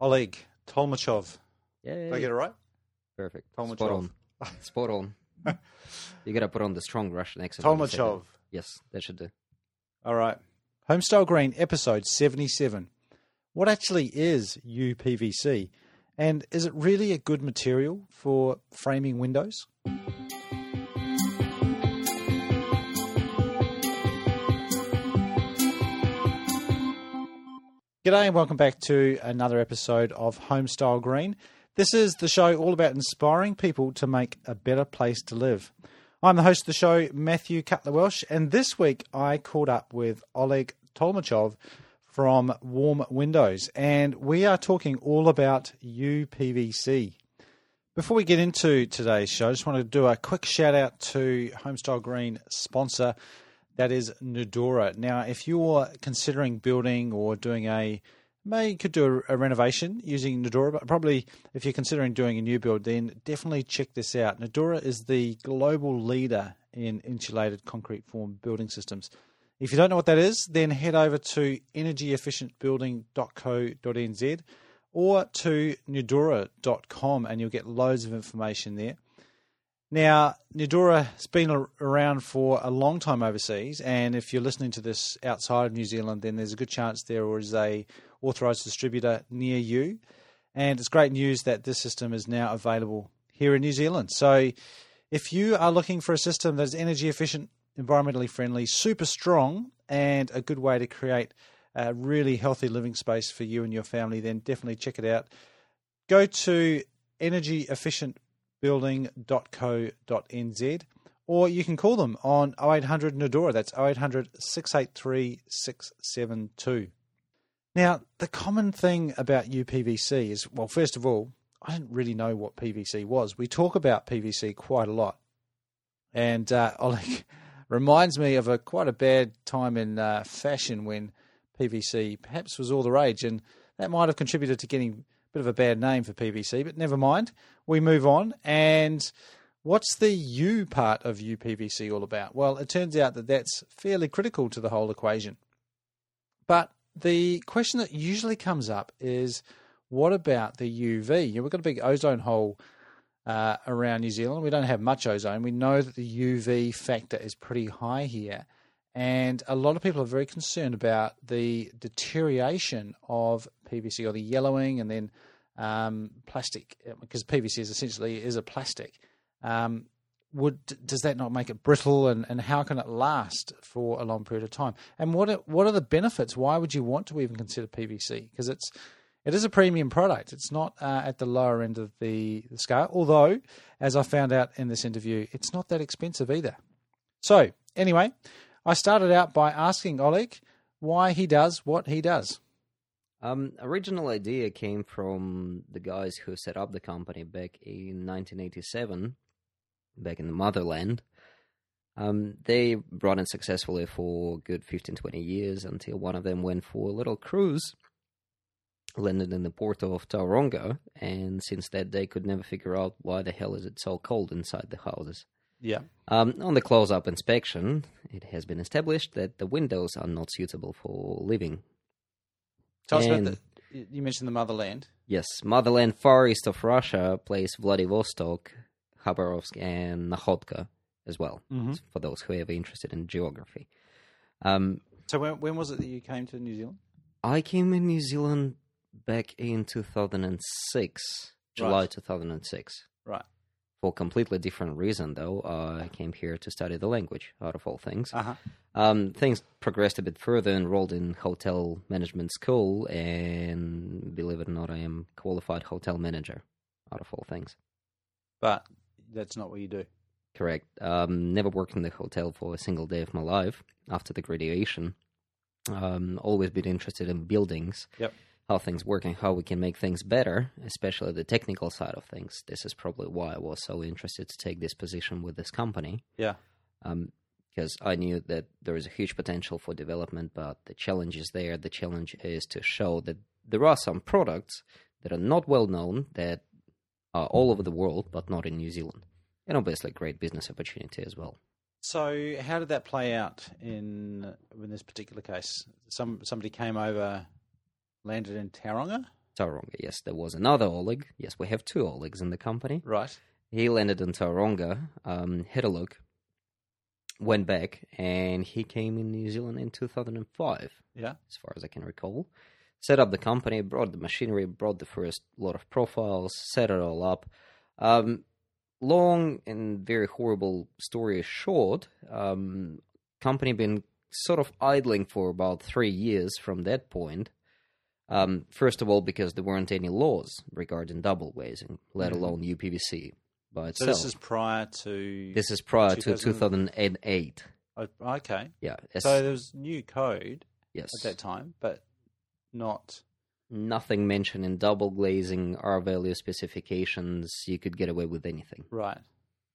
Oleg Tolmachev. Yeah, Did I get it right? perfect. Tolmachev. Spot on. Spot on. you gotta put on the strong Russian accent. when you say that. Tolmachev. Yes, that should do. All right. Homestyle Green, episode 77. What actually is UPVC? And is it really a good material for framing windows? G'day and welcome back to another episode of Homestyle Green. This is the show all about inspiring people to make a better place to live. I'm the host of the show, Matthew Cutler Welsh, and this week I caught up with Oleg Tolmachev from Warm Windows, and we are talking all about UPVC. Before we get into today's show, I just want to do a quick shout out to Homestyle Green sponsor, that is Nudura. Now, if you're considering building or doing a May you could do a, a renovation using Nudura, but probably if you're considering doing a new build, then definitely check this out. Nudura is the global leader in insulated concrete form building systems. If you don't know what that is, then head over to energyefficientbuilding.co.nz or to nudura.com and you'll get loads of information there. Now, Nudura has been around for a long time overseas, and if you're listening to this outside of New Zealand, then there's a good chance there is a authorized distributor near you. And it's great news that this system is now available here in New Zealand. So, if you are looking for a system that's energy efficient, environmentally friendly, super strong, and a good way to create a really healthy living space for you and your family, then definitely check it out. Go to energyefficientbuilding.co.nz or you can call them on 0800 Nudura. That's 0800 683 672. Now, the common thing about UPVC is, well, first of all, I didn't really know what PVC was. We talk about PVC quite a lot. And uh, Oleg reminds me of a quite a bad time in uh, fashion when PVC perhaps was all the rage. And that might have contributed to getting bit of a bad name for PVC, but never mind. We move on. And what's the U part of UPVC all about? Well, it turns out that that's fairly critical to the whole equation. But the question that usually comes up is what about the UV? You know, we've got a big ozone hole uh, around New Zealand. We don't have much ozone. We know that the UV factor is pretty high here. And a lot of people are very concerned about the deterioration of PVC or the yellowing and then um, plastic, because PVC is essentially is a plastic. Um, would does that not make it brittle and, and how can it last for a long period of time? And what are, what are the benefits? Why would you want to even consider PVC because it's it is a premium product. It's not uh, at the lower end of the, the scale although as I found out in this interview it's not that expensive either. So anyway I started out by asking Oleg why he does what he does Um, original idea came from the guys who set up the company back in 1987, back in the motherland. Um, they brought in successfully for good 15, 20 years until one of them went for a little cruise, landed in the port of Tauranga, and since that day could never figure out why the hell is it so cold inside the houses. yeah Um, on the close-up inspection, it has been established that the windows are not suitable for living tell us about the you mentioned the motherland Yes, motherland far east of Russia, place Vladivostok, Khabarovsk, and Nakhodka as well, Mhm. for those who are ever interested in geography. Um, so when, when was it that you came to New Zealand I came in New Zealand back in 2006, July Right. 2006. right For completely different reason, though. Uh, I came here to study the language, out of all things. uh-huh Um, things progressed a bit further, enrolled in hotel management school, and believe it or not, I am qualified hotel manager, out of all things. but that's not what you do Correct. Um, never worked in the hotel for a single day of my life after the graduation. Um, always been interested in buildings, Yep. How things work, and how we can make things better, especially the technical side of things. This is probably why I was so interested to take this position with this company. yeah um, because I knew that there is a huge potential for development, but the challenge is there. The challenge is to show that there are some products that are not well known that are all over the world, but not in New Zealand. And obviously, great business opportunity as well. So, how did that play out in in this particular case? Some somebody came over, landed in Tauranga. Tauranga, yes. There was another Oleg. Yes, we have two Olegs in the company. Right. He landed in Tauranga, um, had a look, went back, and he came in New Zealand in 2005, Yeah. as far as I can recall. Set up the company, brought the machinery, brought the first lot of profiles, set it all up. Um, long and very horrible story short, um, company been sort of idling for about three years from that point. Um, first of all, because there weren't any laws regarding double glazing, let Mhm. alone UPVC by So itself. this is prior to. This is prior to 2008. Oh, okay. Yeah. So there was new code yes. at that time, but not. Nothing mentioned in double glazing, R value specifications. You could get away with anything. Right.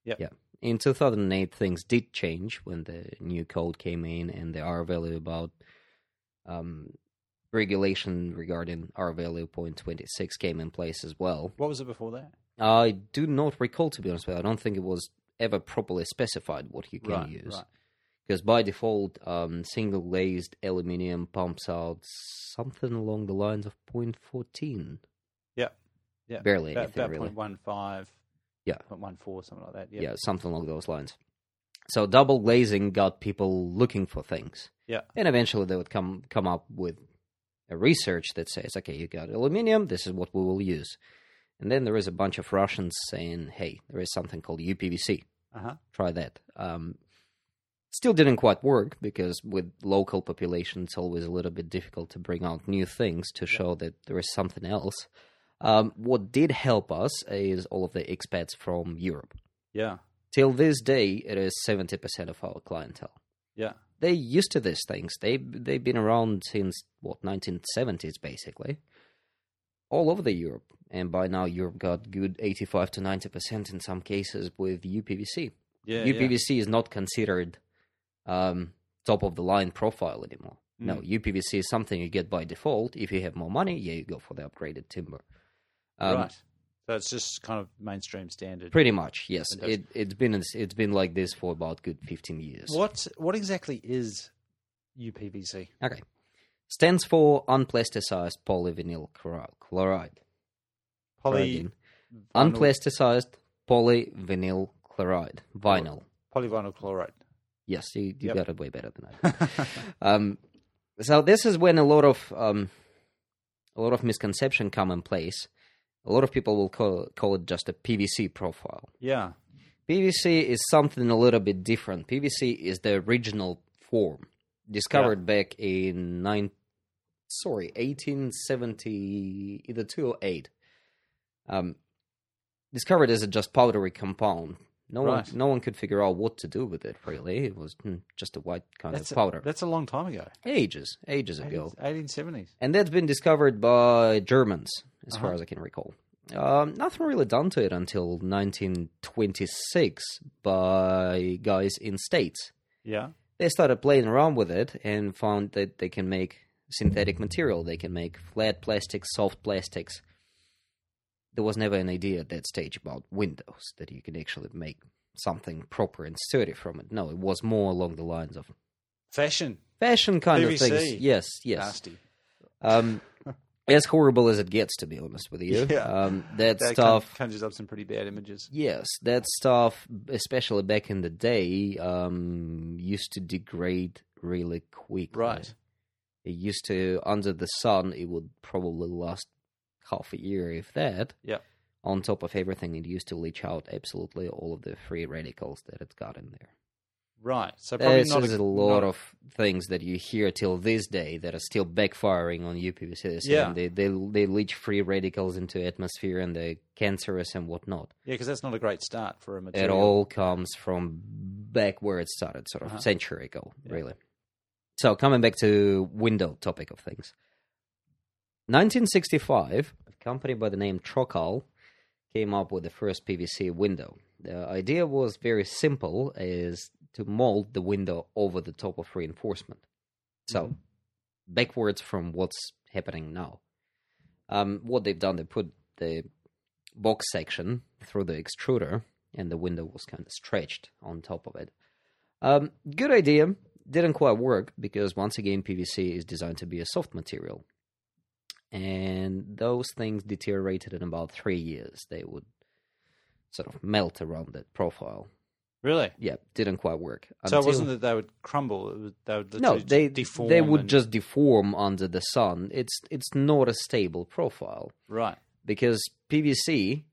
Yep. Yeah. In 2008, things did change when the new code came in and the R value about um, regulation regarding R value point 26 came in place as well. What was it before that? I do not recall, to be honest with you. I don't think it was ever properly specified what you can right. use. Right. because by default, um, single glazed aluminium pumps out something along the lines of 0.14. Yeah. Yeah. Barely About, anything, about really. 0.15. Yeah. 0.14, something like that. Yeah. Yeah. something along those lines. So double glazing got people looking for things. Yeah. And eventually they would come come up with research that says, okay, you got aluminium, this is what we will use. And then there is a bunch of Russians saying, hey, there is something called UPVC. Uh huh. try that. Um, still didn't quite work because with local population, it's always a little bit difficult to bring out new things to show that there is something else. Um, what did help us is all of the expats from Europe. Yeah. Till this day, it is seventy percent of our clientele. Yeah. They used to these things. They they've been around since what nineteen seventies basically, all over the Europe. And by now, Europe got good eighty-five to ninety percent in some cases with UPVC. Yeah. yeah. UPVC is not considered um, top of the line profile anymore. No, Mm. UPVC is something you get by default. If you have more money, yeah, you go for the upgraded timber. Um, right. It's just kind of mainstream standard. Pretty much, yes. It it's been it's been like this for about good fifteen years. What What exactly is UPVC? Okay, stands for unplasticized polyvinyl chloride. chloride. Poly. Unplasticized polyvinyl chloride. Vinyl. Polyvinyl chloride. Yes, you, you Yep. got it way better than I. Um, so this is when a lot of um, a lot of misconception come in place. A lot of people will call call it just a PVC profile. yeah. PVC is something a little bit different. PVC is the original form, discovered back in nine, sorry, eighteen seventy, either two or eight. Um, discovered as a just powdery compound. No Right. one, no one could figure out what to do with it. Really, it was hmm, just a white kind That's of a, powder. that's a long time ago. ages, ages ago, 1870s. and that's been discovered by Germans, as far Uh-huh. as I can recall. Um, nothing really done to it until 1926 by guys in states. Yeah. They started playing around with it and found that they can make synthetic material. They can make flat plastics, soft plastics. There was never an idea at that stage about windows that you could actually make something proper and sturdy from it. No, it was more along the lines of Fashion. fashion kind of things. Yes, yes. Nasty. Um, as horrible as it gets, to be honest with you. Yeah. Um, that, That stuff. conjures up some pretty bad images. Yes, that stuff, especially back in the day, um, used to degrade really quickly. Right. It used to, under the sun, it would probably last half a year, if that. Yeah. On top of everything, it used to leach out absolutely all of the free radicals that it's got in there. Right. So probably This not is a, a lot not- of things that you hear till this day that are still backfiring on UPVC. Yeah. They, they, they leach free radicals into atmosphere and they're cancerous and whatnot. Yeah, because that's not a great start for a material. It all comes from back where it started, sort of Uh-huh. century ago, Yeah. really. So coming back to window topic of things. 1965, a company by the name Trocal came up with the first PVC window. The idea was very simple, is to mold the window over the top of reinforcement. So, Mhm. backwards from what's happening now. Um, what they've done, they put the box section through the extruder, and the window was kind of stretched on top of it. Um, good idea. Didn't quite work because once again, PVC is designed to be a soft material. And those things deteriorated in about three years. They would sort of melt around that profile. Really? Yeah, didn't quite work. So it wasn't that they would crumble; they would no, they deform. they would and- just deform under the sun. It's it's not a stable profile right. because PVC.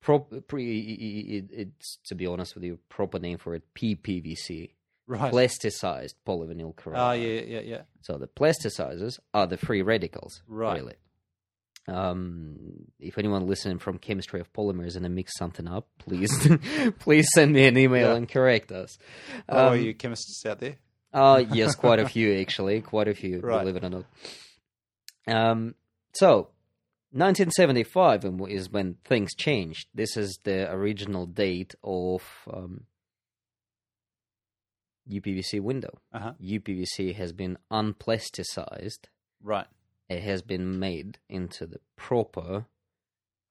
Prop, pre, it, it's to be honest with you, proper name for it PPVC, Right. plasticized polyvinyl chloride. Oh yeah, yeah, yeah. So the plasticizers are the free radicals, Right. Really. Um, if anyone listening from chemistry of polymers and I mix something up, please, please send me an email Yeah. and correct us. Oh, are Um, you chemists out there? uh, yes, quite a few actually, quite a few, Right. believe it or not. Um, so 1975 is when things changed. This is the original date of um, UPVC window. Uh-huh. UPVC has been unplasticized. Right. It has been made into the proper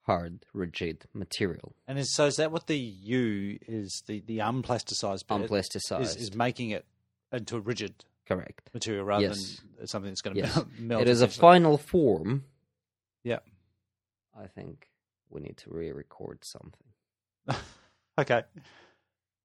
hard, rigid material. And is, so is that what the U is? The the unplasticized bit Unplasticized. is, is making it into a rigid Correct. material rather Yes. than something that's going to Yes. melt. melt it is a final form. Yeah. I think we need to re-record something. Okay.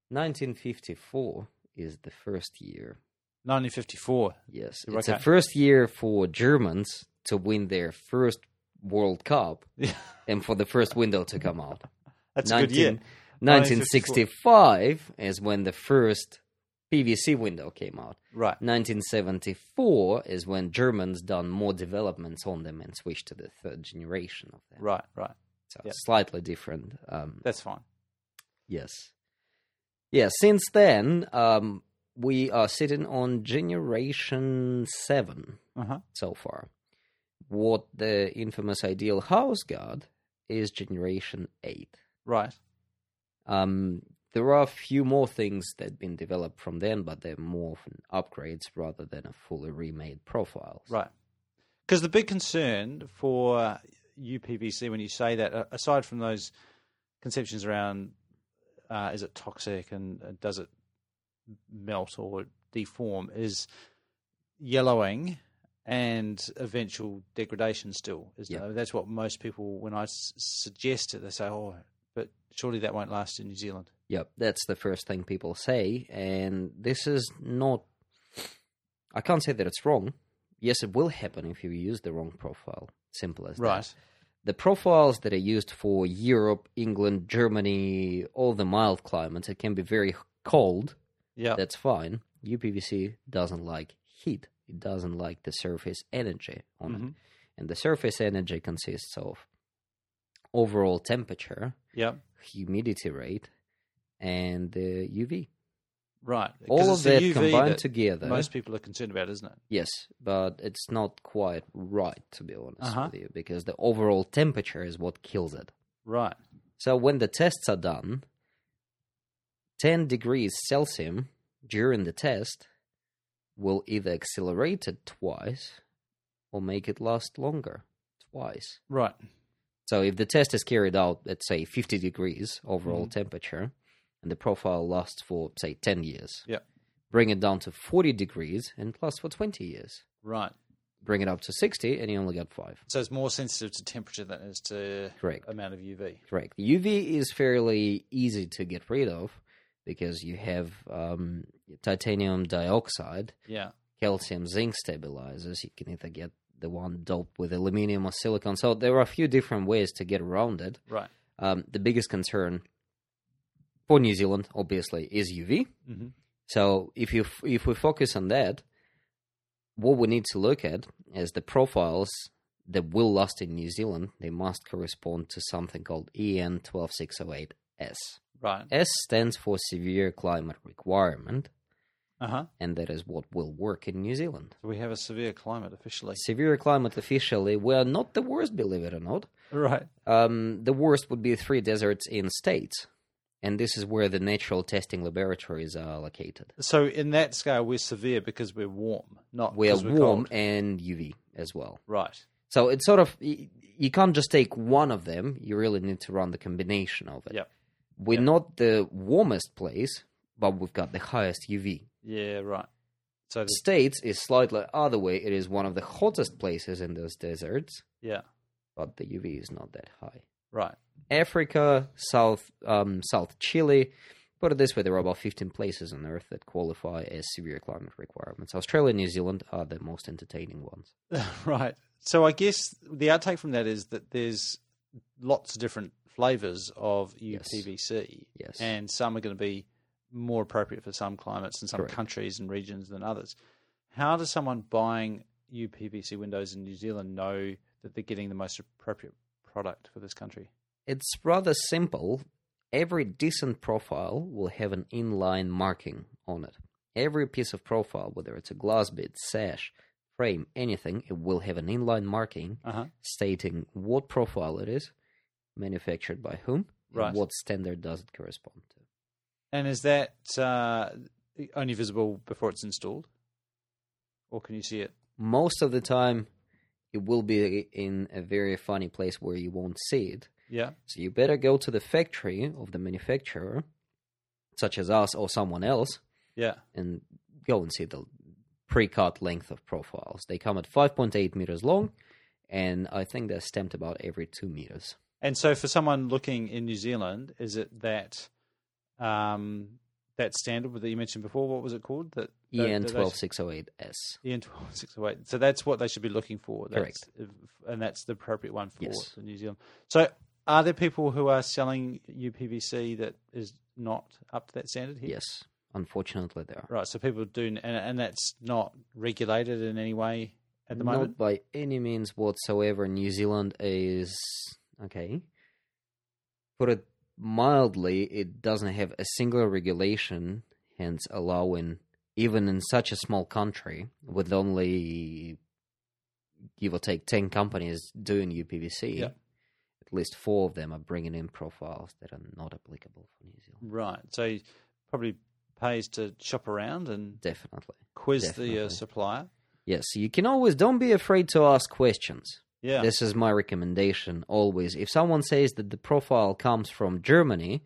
1954 is the first year. 1954. Yes, Okay. it's the first year for Germans to win their first World Cup and for the first window to come out. That's a good year. 1965 is when the first PVC window came out. Right. 1974 is when Germans done more developments on them and switched to the third generation of them. Right. Right. So yeah. slightly different. Um, That's fine. yes. Yeah, since then, um, we are sitting on generation 7 Uh huh. so far. What the infamous ideal house got is generation 8. Right. Um, there are a few more things that have been developed from then, but they're more of an upgrades rather than a fully remade profile. Right. Because the big concern for UPVC, when you say that, aside from those conceptions around uh, is it toxic and does it melt or deform, is yellowing and eventual degradation still. Is Yeah. That's what most people, when I s- suggest it, they say, oh, but surely that won't last in New Zealand. Yep, that's the first thing people say, and this is not. I can't say that it's wrong. Yes, it will happen if you use the wrong profile. Simple as that. The profiles that are used for Europe, England, Germany, all the mild climates, it can be very cold. Yeah. That's fine. UPVC doesn't like heat. It doesn't like the surface energy on it. Mhm. And the surface energy consists of overall temperature, Yeah. humidity rate, and the UV. Right. All of that combined that together. Most people are concerned about, isn't it? Yes, but it's not quite right, to be honest Uh-huh. with you, because the overall temperature is what kills it. Right. So when the tests are done, 10 degrees Celsius during the test will either accelerate it twice or make it last longer twice. Right. So if the test is carried out at say 50 degrees overall Mhm. temperature and the profile lasts for say 10 years. Yeah. Bring it down to 40 degrees and plus for 20 years. Right. Bring it up to 60 and you only got 5. So it's more sensitive to temperature than it is to Correct. amount of UV. Correct. UV is fairly easy to get rid of because you have um, titanium dioxide, Yeah. calcium zinc stabilizers. You can either get the one doped with aluminum or silicon. So there are a few different ways to get around it. Right. Um, the biggest concern for New Zealand, obviously, is UV. hmm So if you if we focus on that, what we need to look at is the profiles that will last in New Zealand. They must correspond to something called EN twelve six oh eight S. Right. S stands for severe climate requirement, Uh huh. and that is what will work in New Zealand. So we have a severe climate officially. Severe climate officially, we are not the worst, believe it or not. Right. Um, the worst would be three deserts in states, and this is where the natural testing laboratories are located. So in that scale, we're severe because we're warm, not We are 'cause we're warm cold. and UV as well. Right. So it's sort of you can't just take one of them. You really need to run the combination of it. Yep. We're Yep. not the warmest place, but we've got the highest UV. Yeah. Right. So the, States is slightly other way. It is one of the hottest places in those deserts, yeah, but the UV is not that high. right. Africa, South um, South Chile. Put it this way, there are about 15 places on Earth that qualify as severe climate requirements. Australia and New Zealand are the most entertaining ones. right. So I guess the outtake from that is that there's lots of different flavors of. UPVC, Yes. and some are going to be more appropriate for some climates and some Correct. countries and regions than others. How does someone buying UPVC windows in New Zealand know that they're getting the most appropriate product for this country? It's rather simple. Every decent profile will have an inline marking on it. Every piece of profile, whether it's a glass bit, sash, frame, anything, it will have an inline marking Uh huh. stating what profile it is, manufactured by whom, Right. and what standard does it correspond to. And is that uh, only visible before it's installed, or can you see it? Most of the time, it will be in a very funny place where you won't see it. Yeah. So you better go to the factory of the manufacturer, such as us or someone else, Yeah. and go and see the pre-cut length of profiles. They come at 5.8 meters long, and I think they're stamped about every two meters. And so, for someone looking in New Zealand, is it that um, that standard that you mentioned before? What was it called? That that- EN that they- 12608S. EN twelve six oh eight. So that's what they should be looking for. Correct. That's, and that's the appropriate one for Yes. for New Zealand. So, are there people who are selling UPVC that is not up to that standard here? Yes, unfortunately, there are. Right. So people do, and, and that's not regulated in any way at the moment? Not by any means whatsoever. New Zealand is okay. Put it mildly, it doesn't have a single regulation, hence allowing even in such a small country with only give or take ten companies doing UPVC. Yeah. At least four of them are bringing in profiles that are not applicable for New Zealand. Right. So probably pays to shop around and Definitely. quiz the uh, supplier. Yes, you can always don't be afraid to ask questions. Yeah. This is my recommendation always. If someone says that the profile comes from Germany,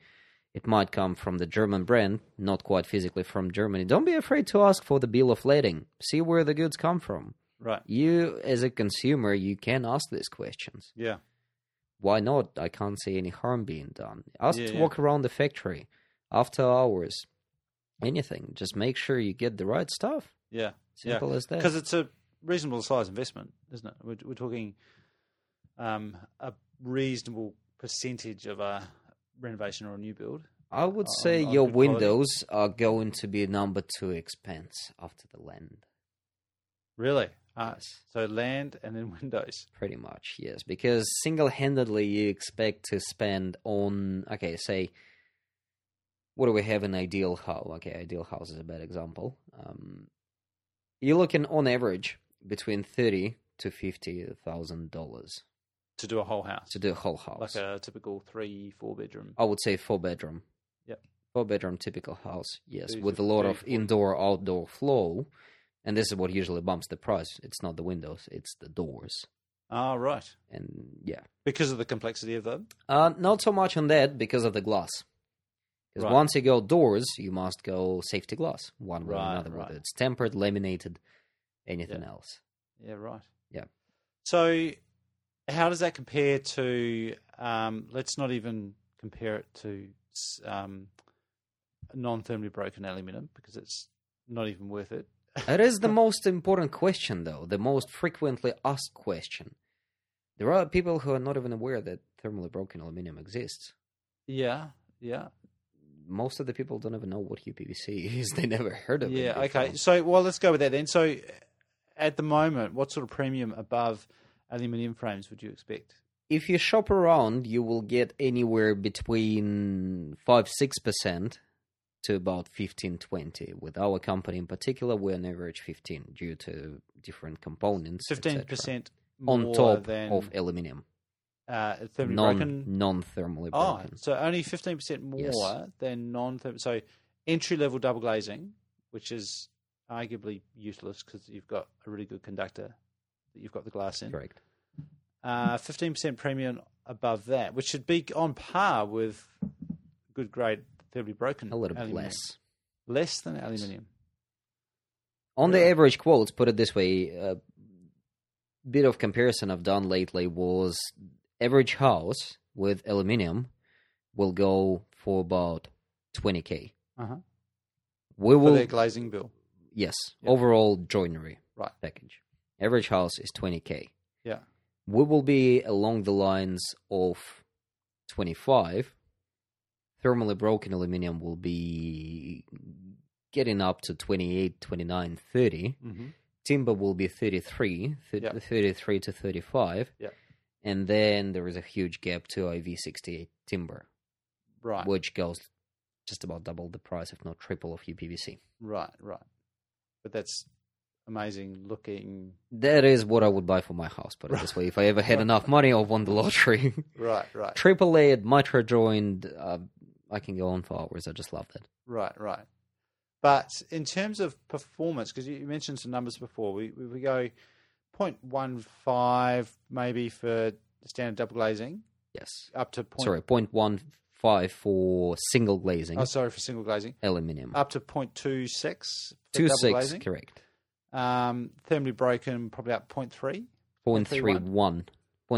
it might come from the German brand, not quite physically from Germany. Don't be afraid to ask for the bill of lading. See where the goods come from. right. You, as a consumer, you can ask these questions. Yeah. Why not? I can't see any harm being done. Ask Yeah, to yeah. walk around the factory after hours. Anything. Just make sure you get the right stuff. Yeah. Simple as that. Because it's a reasonable size investment, isn't it? We're, we're talking um, a reasonable percentage of a renovation or a new build. I would on- say on your good quality. windows are going to be number two expense after the land. Really? Yes. so land and then windows. Pretty much, yes. Because single handedly you expect to spend on okay, say what do we have in ideal house? Okay, ideal house is a bad example. Um, you're looking on average between thirty to fifty thousand dollars To do a whole house. to do a whole house. Like a typical three, four bedroom. I would say four bedroom. Yep. Four bedroom typical house, yes, with a lot of indoor outdoor flow. And this is what usually bumps the price. It's not the windows, it's the doors. Ah, right. And yeah. Because of the complexity of them. Uh not so much on that because of the glass. Because Right. once you go doors, you must go safety glass, one way or another, right. whether it's tempered, laminated, anything Yeah. else. Yeah, right. Yeah. So, how does that compare to? Um, let's not even compare it to um, non-thermally broken aluminium because it's not even worth it. It is the most important question, though, the most frequently asked question. There are people who are not even aware that thermally broken aluminum exists. Yeah, yeah, Most of the people don't even know what UPVC is. They never heard of it. yeah. Okay, so well, let's go with that then. So, at the moment, what sort of premium above aluminium frames would you expect? If you shop around, you will get anywhere between 5 6% to about 15 20 With our company in particular, we're on average 15 due to different components. 15% on top than of aluminium, uh, thermally non broken. non thermally Oh, broken. so only fifteen percent more Yes. than non-thermal. So entry level double glazing, which is arguably useless because you've got a really good conductor that you've got the glass in. Correct. Uh, Fifteen percent premium above that, which should be on par with good grade thermally broken. A little bit less. less than aluminium. On the Really? average quotes, put it this way, a bit of comparison I've done lately was average house with aluminium will go for about 20k. Uh-huh. We For will their glazing bill. yes, Yeah. overall joinery Right. package. Average house is 20k. Yeah. We will be along the lines of 25. Thermally broken aluminium will be getting up to 28, 29, 30. Mm-hmm. Timber will be 33, thir- Yeah. 33 to 35. Yeah. And then there is a huge gap to IV68 timber, Right. which goes just about double the price, if not triple, of UPVC. Right. Right. But that's amazing looking. That is what I would buy for my house, put it this way. If I ever had enough money or won the lottery. Right. Right. Triple layered, mitre joined, uh, I can go on for hours. I just love that. Right, right. But in terms of performance, because you mentioned some numbers before, we we, we go 0.15 maybe for standard double glazing, Yes. up to point, Sorry, 0.15 for single glazing, Oh, sorry for single glazing, aluminium. up to 0.26 for Two double six, glazing. correct. Um, thermally broken, probably up 0.3. 0.31. 0.31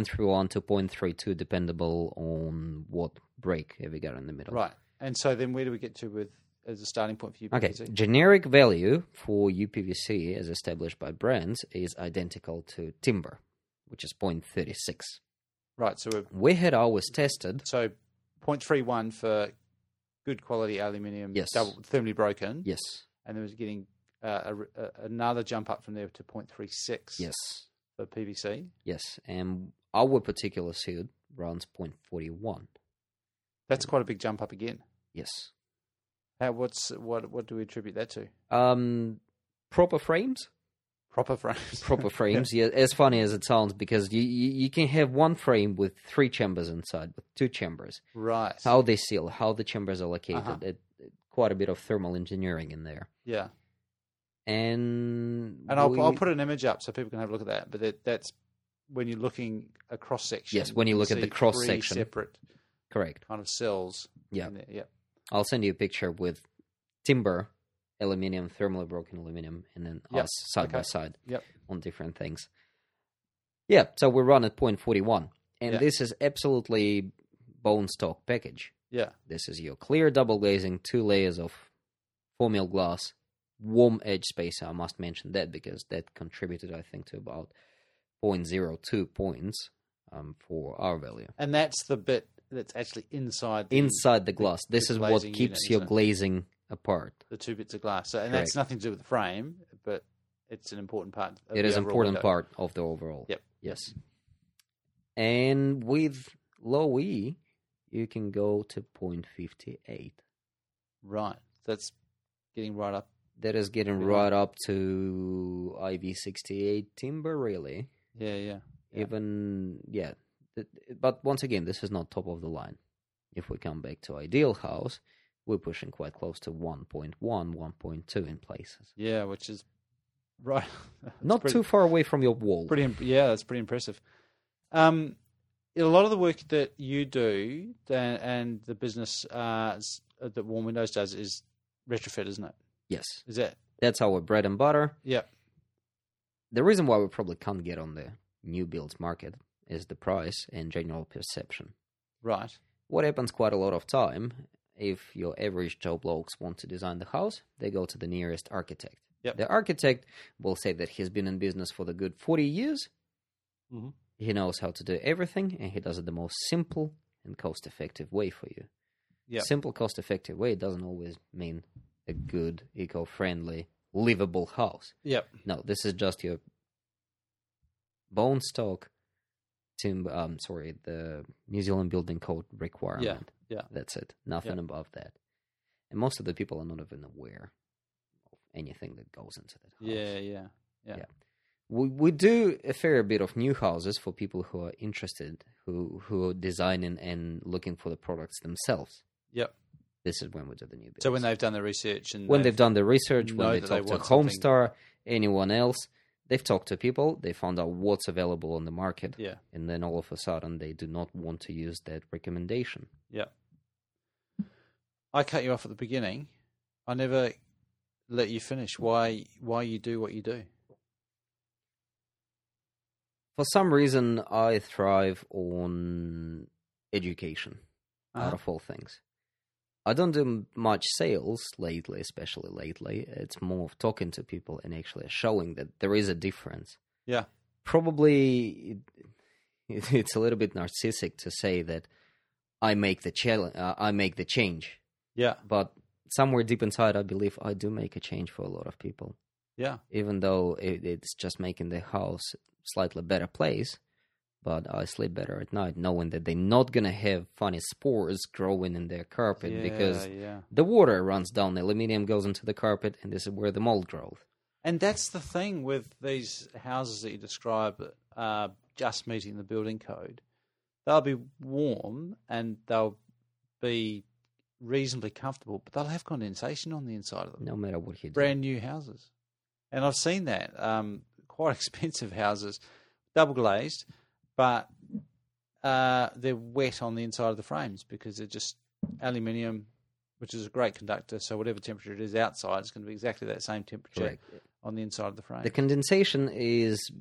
to 0.32, dependable on what break have you got in the middle. Right. And so then where do we get to with as a starting point for you? Okay, generic value for UPVC as established by brands is identical to timber, which is 0.36. Right. So we're, We had ours tested. so 0.31 for good quality aluminium, Yes. double thermally broken. Yes, and there was getting uh, a, a, another jump up from there to 0.36 yes, for PVC. yes. And our particular suit runs 0.41. That's quite a big jump up again. Yes. How, what's what what do we attribute that to? Um, proper frames? Proper frames. proper frames. yeah. as funny as it sounds, because you, you you can have one frame with three chambers inside, with two chambers. right. How they seal, how the chambers are located, Uh-huh. it, it- quite a bit of thermal engineering in there. Yeah. And And I'll we- I'll put an image up so people can have a look at that. But that, that's when you're looking a cross section. Yes, when you look at the cross three section. separate correct. kind of cells. Yeah. Yeah. I'll send you a picture with timber, aluminium, thermally broken aluminium, and then Yep. us side by side Yep. on different things. Yeah, so we run at point forty one, and Yeah. this is absolutely bone stock package. Yeah. This is your clear double glazing, two layers of four mil glass, warm edge spacer. I must mention that because that contributed, I think, to about 0.02 points um, for R value. And that's the bit that's actually inside the, Inside the glass, this the is what keeps unit, your glazing apart. the two bits of glass. So, and Correct. that's nothing to do with the frame, but it's an important part. Of It the is overall important window. part of the overall. Yep. Yes. And with low E, you can go to 0.58. Right. That's getting right up. That is getting right up to IV68 timber, really. Yeah, yeah. Even, yeah. But once again, this is not top of the line. If we come back to ideal house, we're pushing quite close to 1.1, 1.2 in places. Yeah, which is right. Not pretty, too far away from your wall. pretty. imp- Yeah, that's pretty impressive. Um, a lot of the work that you do and, and the business uh, that Warm Windows does is retrofit, isn't it? Yes. Is that? That's our bread and butter. Yeah. The reason why we probably can't get on the new builds market is the price and general perception. Right. What happens quite a lot of time, if your average Joe blokes want to design the house, they go to the nearest architect. Yep. The architect will say that he's been in business for the good 40 years. Mhm. He knows how to do everything, and he does it the most simple and cost effective way for you. Yep. Simple, cost effective way doesn't always mean a good, eco friendly, livable house. Yep. No, this is just your bone stock timber. Um, sorry, the New Zealand Building Code requirement. yeah. yeah. That's it. Nothing above that. And most of the people are not even aware of anything that goes into that house. Yeah, yeah, yeah. Yeah. We we do a fair bit of new houses for people who are interested, who who are designing and looking for the products themselves. Yep. This is when we do the new builds. So when they've done the research and when they've done the research, when they that they talk to Homestar, anyone else, they've talked to people, they found out what's available on the market, yeah, and then all of a sudden they do not want to use that recommendation. yeah. I cut you off at the beginning. I never let you finish. Why why you do what you do? For some reason, I thrive on education out Uh-huh. of all things. I don't do much sales lately, especially lately. It's more of talking to people and actually showing that there is a difference. Yeah. Probably it, it's a little bit narcissistic to say that I make the challenge, uh, I make the change, Yeah, but somewhere deep inside, I believe I do make a change for a lot of people yeah, even though it, it's just making the house slightly better place. But I sleep better at night knowing that they're not gonna have funny spores growing in their carpet yeah, because yeah. the water runs down, the aluminium goes into the carpet, and this is where the mold grows. And that's the thing with these houses that you describe are just meeting the building code. They'll be warm and they'll be reasonably comfortable, but they'll have condensation on the inside of them. No matter what you do. Brand new houses. And I've seen that. Um, quite expensive houses, double glazed, but uh, they're wet on the inside of the frames because they're just aluminium, which is a great conductor. So whatever temperature it is outside, it's going to be exactly that same temperature Correct. on the inside of the frame. The condensation is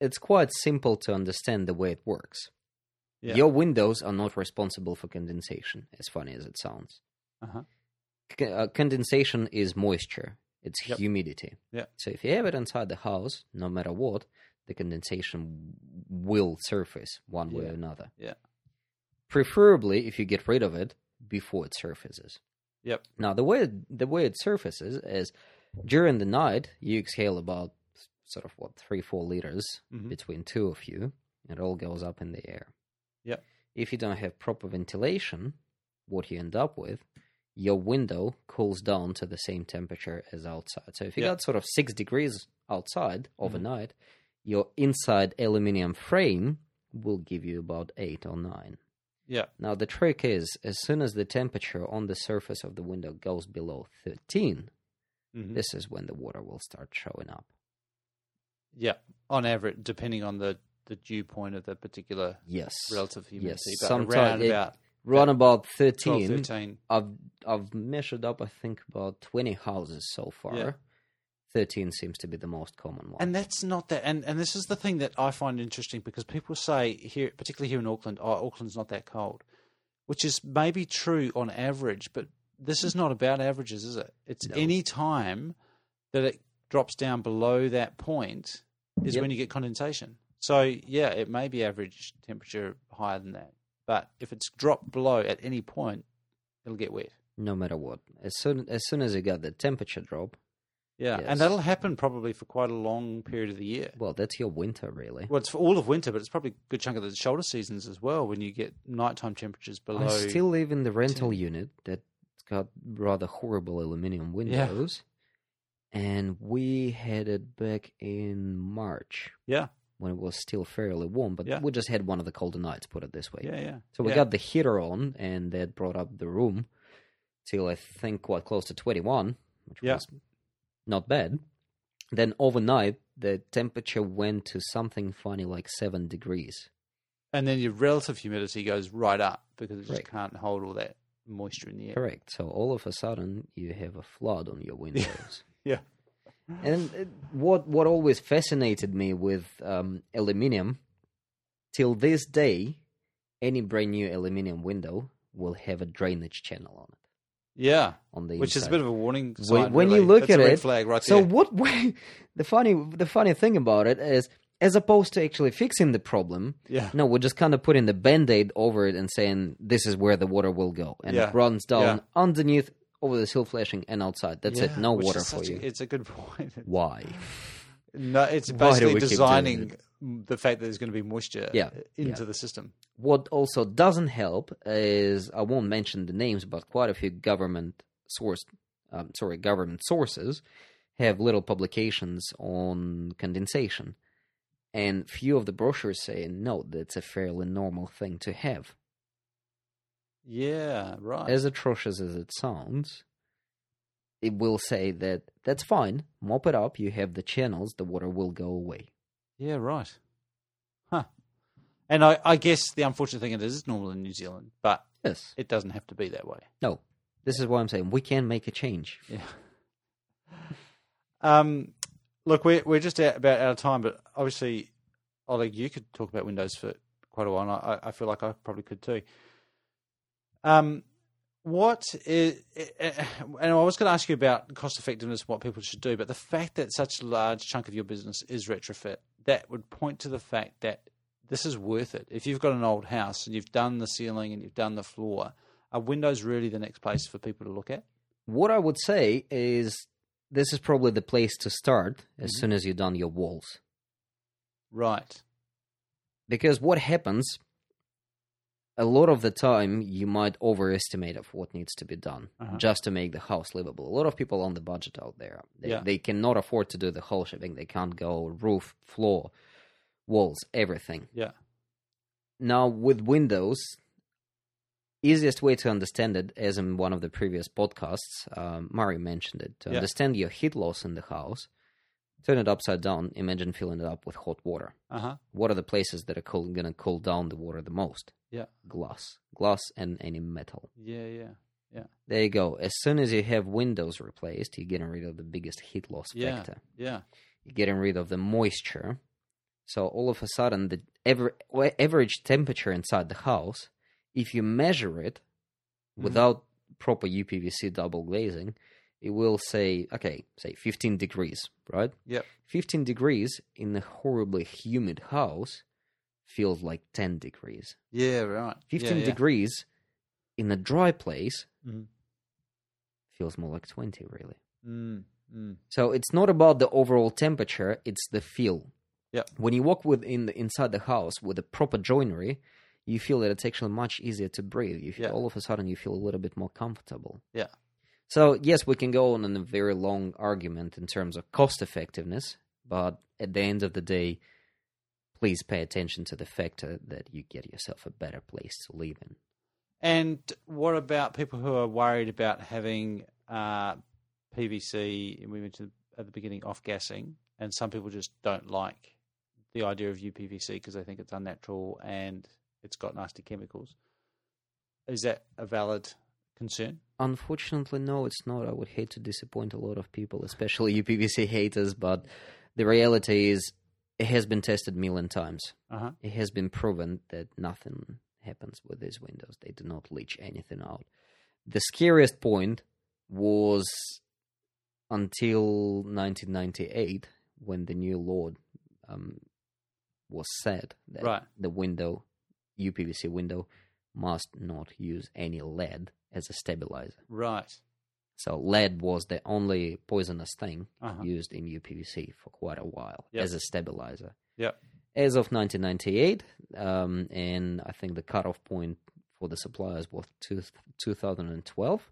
it's quite simple to understand the way it works. Yeah. Your windows are not responsible for condensation, as funny as it sounds. Uh-huh. C- uh, condensation is moisture. It's Yep. humidity. Yeah. So if you have it inside the house, no matter what, the condensation will surface one way Yeah. or another. Yeah. Preferably, if you get rid of it before it surfaces. Yep. Now, the way the way it surfaces is during the night you exhale about sort of what three four liters Mhm. between two of you. It all goes up in the air. Yep. If you don't have proper ventilation, what you end up with, your window cools down to the same temperature as outside. So if you Yeah. got sort of six degrees outside overnight, your inside aluminium frame will give you about eight or nine. Yeah. Now the trick is, as soon as the temperature on the surface of the window goes below 13, Mhm. this is when the water will start showing up. Yeah. On average, depending on the, the dew point of the particular Yes. relative humidity. Yes, But sometime around it- about Run about 12, 13. 13. I've I've measured up I think about 20 houses so far. Yeah. 13 seems to be the most common one. And that's not that. And, and this is the thing that I find interesting because people say here, particularly here in Auckland, oh, Auckland's not that cold, which is maybe true on average, but this is not about averages, is it? It's No. any time that it drops down below that point is Yep. when you get condensation. So yeah, it may be average temperature higher than that, but if it's dropped below at any point, it'll get wet. no matter what. As soon as soon as you got the temperature drop, Yeah, Yes. and that'll happen probably for quite a long period of the year. well, that's your winter really. Well, it's for all of winter, but it's probably a good chunk of the shoulder seasons as well when you get nighttime temperatures below. I still live in the rental 10. unit that's got rather horrible aluminium windows. And we had it back in March Yeah, when it was still fairly warm, but Yeah. we just had one of the colder nights, put it this way. yeah, yeah. So we yeah. got the heater on, and that brought up the room till I think quite close to 21, which Yeah. was not bad. Then overnight, the temperature went to something funny like 7 degrees. and then your relative humidity goes right up because it just Correct. can't hold all that moisture in the air. Correct. So all of a sudden, you have a flood on your windows. Yeah. And it, what what always fascinated me with um, aluminium, till this day, any brand new aluminium window will have a drainage channel on it Yeah, on the which is a bit of a warning sign. when you really. look That's at a red it, flag right So there. what? way- the funny the funny thing about it is, as opposed to actually fixing the problem, Yeah, no, we're just kind of putting the band aid over it and saying this is where the water will go, and Yeah. it runs down Yeah. underneath over the sill flashing and outside. That's it. No water for such a- you. it's a good point. Why? No, it's Why basically we designing the fact that there's going to be moisture Yeah, into yeah. the system. What also doesn't help is I won't mention the names, but quite a few government source, um, sorry, government sources have little publications on condensation, and few of the brochures say no, that's a fairly normal thing to have. Yeah, right. As atrocious as it sounds, it will say that that's fine. Mop it up. You have the channels. The water will go away. Yeah, right. Huh. And I, I guess the unfortunate thing it is normal in New Zealand, but Yes. it doesn't have to be that way. No. This is why I'm saying we can make a change. Yeah. Um, look, we're we're just out, about out of time, but obviously, Oleg, you could talk about Windows for quite a while. And I, I feel like I probably could too. Um, what is, and I was going to ask you about cost effectiveness, what people should do, but the fact that such a large chunk of your business is retrofit, that would point to the fact that this is worth it. If you've got an old house and you've done the ceiling and you've done the floor, are Windows really the next place for people to look at? What I would say is this is probably the place to start as Mhm. soon as you've done your walls. Right. Because what happens a lot of the time you might overestimate of what needs to be done Uh-huh. just to make the house livable. A lot of people on the budget out there, they, Yeah. they cannot afford to do the whole shipping. They can't go roof, floor, walls, everything. Yeah. Now with Windows, easiest way to understand it, as in one of the previous podcasts, um, Mari mentioned it. To Yeah. understand your heat loss in the house, turn it upside down. Imagine filling it up with hot water. Uh huh. What are the places that are cool, going to cool down the water the most? Yeah. Glass, glass, and any metal. Yeah. Yeah. Yeah. There you go. As soon as you have windows replaced, you're getting rid of the biggest heat loss Yeah. factor. Yeah. You're getting rid of the moisture. So all of a sudden, the aver- average temperature inside the house, if you measure it Mhm. without proper UPVC double glazing, it will say, okay, say 15 degrees, right? Yep. 15 degrees in a horribly humid house feels like 10 degrees. Yeah. Right. 15 yeah, yeah. degrees in a dry place Mhm. feels more like 20, really. Mm, mm. So it's not about the overall temperature; it's the feel. Yeah. When you walk within the, inside the house with the proper joinery, you feel that it's actually much easier to breathe. You feel Yeah. all of a sudden you feel a little bit more comfortable. Yeah. So yes, we can go on in a very long argument in terms of cost effectiveness, but at the end of the day, please pay attention to the factor that you get yourself a better place to live in. And what about people who are worried about having uh, PVC? We mentioned at the beginning off gassing, and some people just don't like the idea of UPVC because they think it's unnatural and it's got nasty chemicals. Is that a valid concern? Unfortunately, no, it's not. I would hate to disappoint a lot of people, especially UPVC haters, but the reality is it has been tested a million times. Uh huh. It has been proven that nothing happens with these windows. They do not leach anything out. The scariest point was until 1998 when the new law um, was said that Right. the window, UPVC window, must not use any lead as a stabilizer. Right. So lead was the only poisonous thing Uh-huh. used in UPVC for quite a while Yep. as a stabilizer. Yep. As of 1998, um, and I think the cutoff point for the suppliers was two, 2012,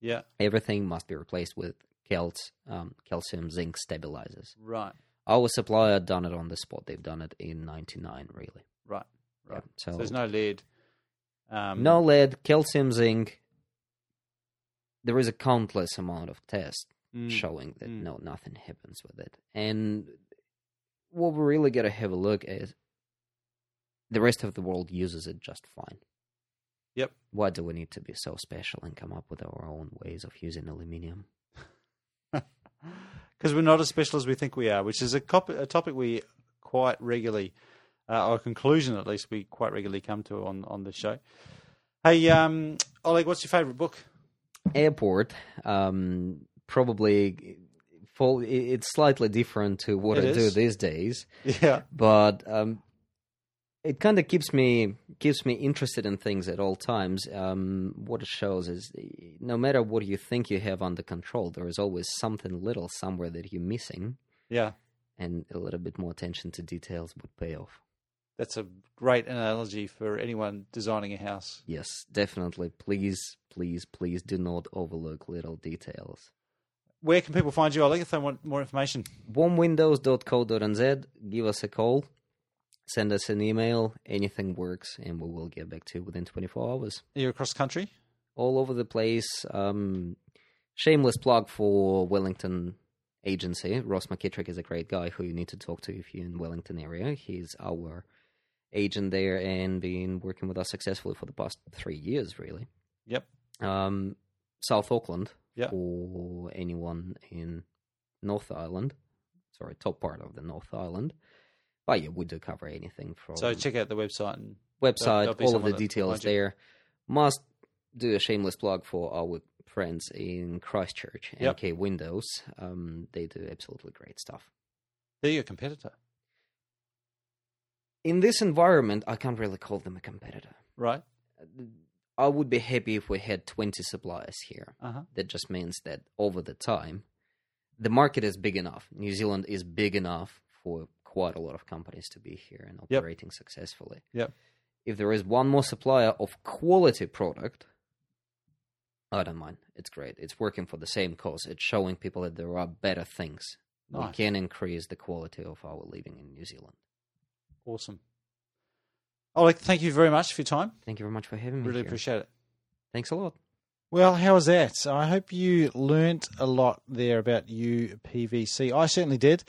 Yeah. everything must be replaced with calc, um, calcium zinc stabilizers. Right. Our supplier done it on the spot. They've done it in 99, really. Right. Yeah, Right. So, So there's no lead. Um, no lead, calcium zinc. There is a countless amount of tests mm, showing that mm. no, nothing happens with it. And what we really got to have a look at is the rest of the world uses it just fine. Yep. Why do we need to be so special and come up with our own ways of using aluminium? because we're not as special as we think we are, which is a, cop- a topic we quite regularly, uh, or a conclusion at least, we quite regularly come to on on the show. Hey, um, Oleg, what's your favourite book? Airport, um, probably. Full, it's slightly different to what It I do these days, Yeah, but um, it kind of keeps me keeps me interested in things at all times. Um, what it shows is, no matter what you think you have under control, there is always something little somewhere that you're missing, yeah, and a little bit more attention to details would pay off. That's a great analogy for anyone designing a house. Yes, definitely. Please, please, please do not overlook little details. Where can people find you, Oleg, if they want more information? warmwindows.co.nz. Give us a call, send us an email. Anything works, and we will get back to you within 24 hours. You're across country. All over the place. Um, shameless plug for Wellington agency. Ross McKittrick is a great guy who you need to talk to if you're in Wellington area. He's our agent there and been working with us successfully for the past three years, really. Yep. Um, South Auckland Yeah. for anyone in North Island. Sorry, top part of the North Island. But yeah, we do cover anything from So check out the website and website, all of the details there. Must do a shameless plug for our friends in Christchurch, Yep. MK Windows. Um, they do absolutely great stuff. they're your competitor, In this environment, I can't really call them a competitor. right? I would be happy if we had 20 suppliers here. Uh huh. That just means that over the time, the market is big enough. New Zealand is big enough for quite a lot of companies to be here and Yep. operating successfully. Yep. If there is one more supplier of quality product, I don't mind. It's great. It's working for the same cause. It's showing people that there are better things. We can increase the quality of our living in New Zealand. Awesome. Oleg, thank you very much for your time. Thank you very much for having me. Really here. appreciate it. Thanks a lot. Well, how was that? I hope you learnt a lot there about UPVC. I certainly did.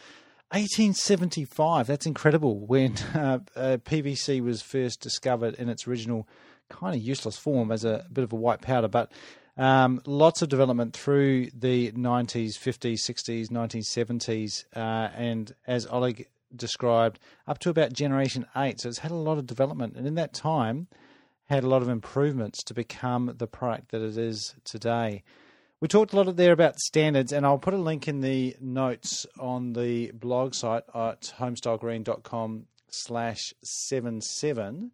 1875, that's incredible when uh, uh, PVC was first discovered in its original kind of useless form as a bit of a white powder. But um, lots of development through the 90s, 50s, 60s, 1970s, uh, and as Oleg described, up to about Generation 8. So it's had a lot of development. And in that time, had a lot of improvements to become the product that it is today. We talked a lot there about standards, and I'll put a link in the notes on the blog site at homestylegreen.com slash 77.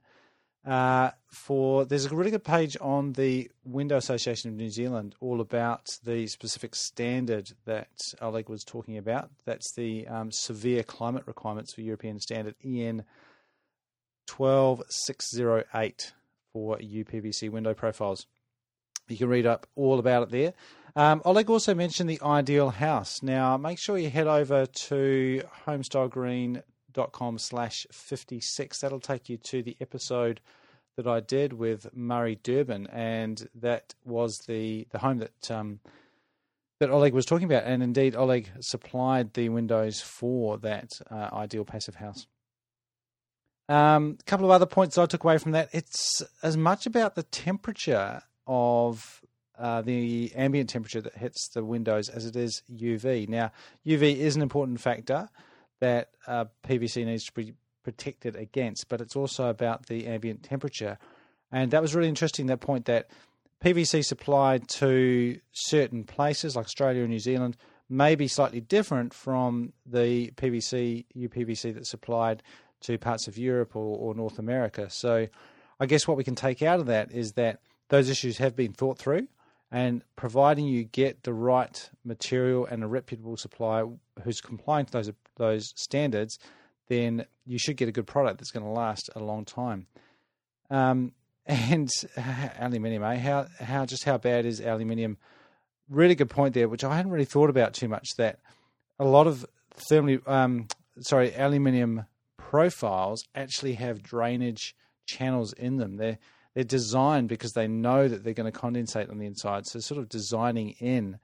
Uh, for there's a really good page on the Window Association of New Zealand all about the specific standard that Oleg was talking about. That's the um, severe climate requirements for European standard EN 12608 for UPVC window profiles. You can read up all about it there. Um, Oleg also mentioned the ideal house. Now, make sure you head over to homestylegreen.com slash 56. That'll take you to the episode that I did with Murray Durbin, and that was the, the home that um, that Oleg was talking about. And indeed, Oleg supplied the windows for that uh, ideal passive house. A um, couple of other points I took away from that. It's as much about the temperature of uh, the ambient temperature that hits the windows as it is UV. Now, UV is an important factor that uh, PVC needs to be protected against, but it's also about the ambient temperature. And that was really interesting, that point that PVC supplied to certain places like Australia and New Zealand may be slightly different from the PVC, UPVC that's supplied to parts of Europe or, or North America. So I guess what we can take out of that is that those issues have been thought through, and providing you get the right material and a reputable supplier who's complying to those those standards, then you should get a good product that's going to last a long time. Um, and aluminium, eh? How how just how bad is aluminium? Really good point there, which I hadn't really thought about too much. That a lot of thermally, um, sorry, aluminium profiles actually have drainage channels in them. They're they're designed because they know that they're going to condensate on the inside. So sort of designing in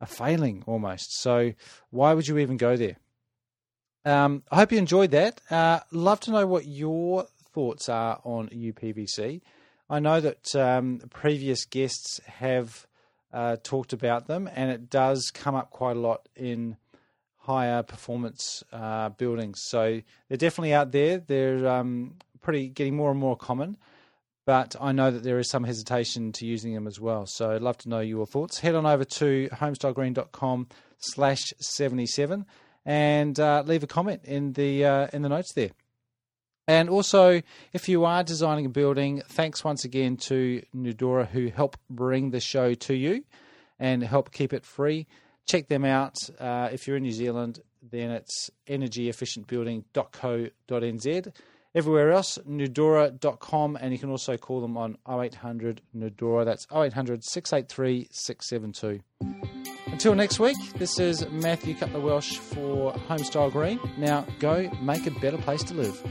a failing almost. So why would you even go there? Um, I hope you enjoyed that. Uh, love to know what your thoughts are on UPVC. I know that um, previous guests have uh, talked about them, and it does come up quite a lot in higher performance uh, buildings. So they're definitely out there. They're um, pretty getting more and more common. But I know that there is some hesitation to using them as well. So I'd love to know your thoughts. Head on over to homestylegreen.com slash 77 and uh, leave a comment in the uh, in the notes there. And also, if you are designing a building, thanks once again to Nudura who help bring the show to you and help keep it free. Check them out. Uh, if you're in New Zealand, then it's energyefficientbuilding.co.nz. Everywhere else, nudura.com, and you can also call them on 0800 Nudura. That's 0800 683 672. Until next week, this is Matthew Cutler Welsh for Homestyle Green. Now, go make a better place to live.